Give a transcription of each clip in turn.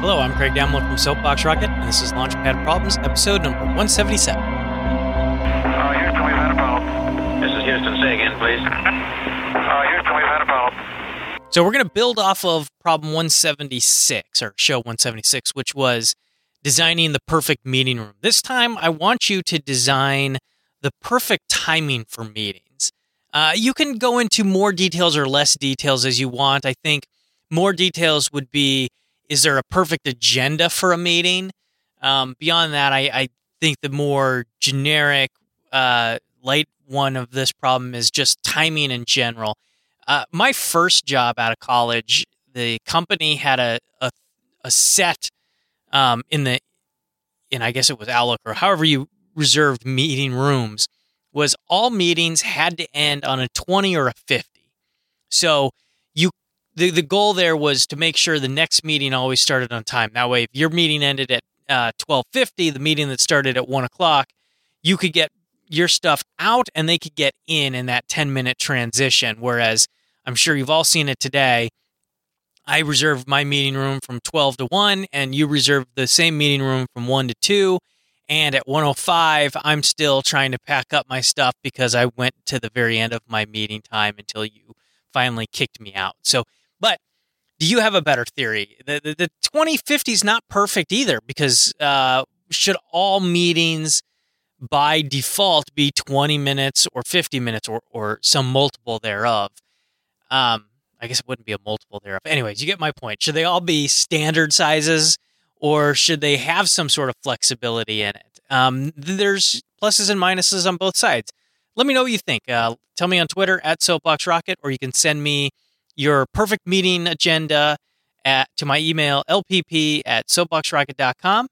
Hello, I'm Craig Damlin from Soapbox Rocket, and this is Launchpad Problems, episode number 177. Uh, Houston, we've had a problem. This is Houston. Say again, please. Uh, Houston, we've had a problem. So we're going to build off of problem 176, or show 176, which was designing the perfect meeting room. This time, I want you to design the perfect timing for meetings. Uh, you can go into more details or less details as you want. I think more details would be is there a perfect agenda for a meeting? Um, beyond that, I, I think the more generic, uh, light one of this problem is just timing in general. Uh, my first job out of college, the company had a a, a set um, in the, and I guess it was Outlook or however you reserved meeting rooms, was all meetings had to end on a twenty or a fifty. So you the the goal there was to make sure the next meeting always started on time. That way, if your meeting ended at uh, twelve fifty, the meeting that started at one o'clock, you could get your stuff out and they could get in in that 10 minute transition. Whereas I'm sure you've all seen it today. I reserved my meeting room from 12 to 1, and you reserved the same meeting room from 1 to 2. And at 105, I'm still trying to pack up my stuff because I went to the very end of my meeting time until you finally kicked me out. So, but do you have a better theory? The, the, the 2050 is not perfect either because uh, should all meetings by default be 20 minutes or 50 minutes or, or some multiple thereof. Um, I guess it wouldn't be a multiple thereof. Anyways, you get my point. Should they all be standard sizes or should they have some sort of flexibility in it? Um, there's pluses and minuses on both sides. Let me know what you think. Uh, tell me on Twitter at Soapbox Rocket, or you can send me your perfect meeting agenda at, to my email, lpp at soapboxrocket.com.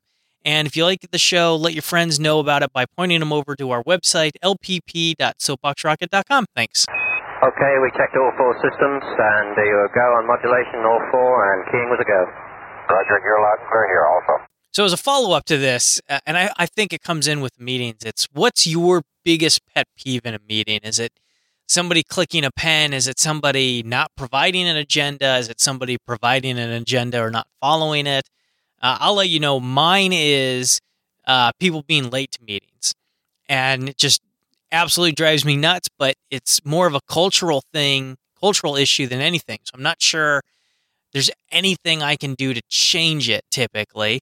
And if you like the show, let your friends know about it by pointing them over to our website, lpp.soapboxrocket.com. Thanks. Okay, we checked all four systems, and you go on modulation, all four, and keying was a go. Roger, you're loud and clear here also. So, as a follow up to this, uh, and I, I think it comes in with meetings, it's what's your biggest pet peeve in a meeting? Is it somebody clicking a pen? Is it somebody not providing an agenda? Is it somebody providing an agenda or not following it? Uh, I'll let you know. Mine is uh, people being late to meetings, and it just absolutely drives me nuts. But it's more of a cultural thing, cultural issue than anything. So I'm not sure there's anything I can do to change it. Typically,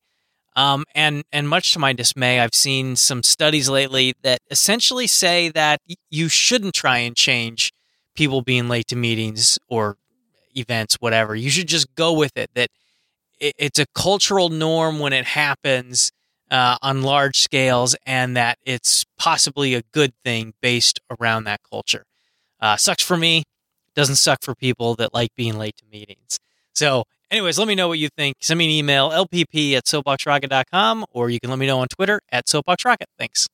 um, and and much to my dismay, I've seen some studies lately that essentially say that you shouldn't try and change people being late to meetings or events, whatever. You should just go with it. That it's a cultural norm when it happens uh, on large scales, and that it's possibly a good thing based around that culture. Uh, sucks for me, doesn't suck for people that like being late to meetings. So, anyways, let me know what you think. Send me an email, lpp at soapboxrocket.com, or you can let me know on Twitter at soapboxrocket. Thanks.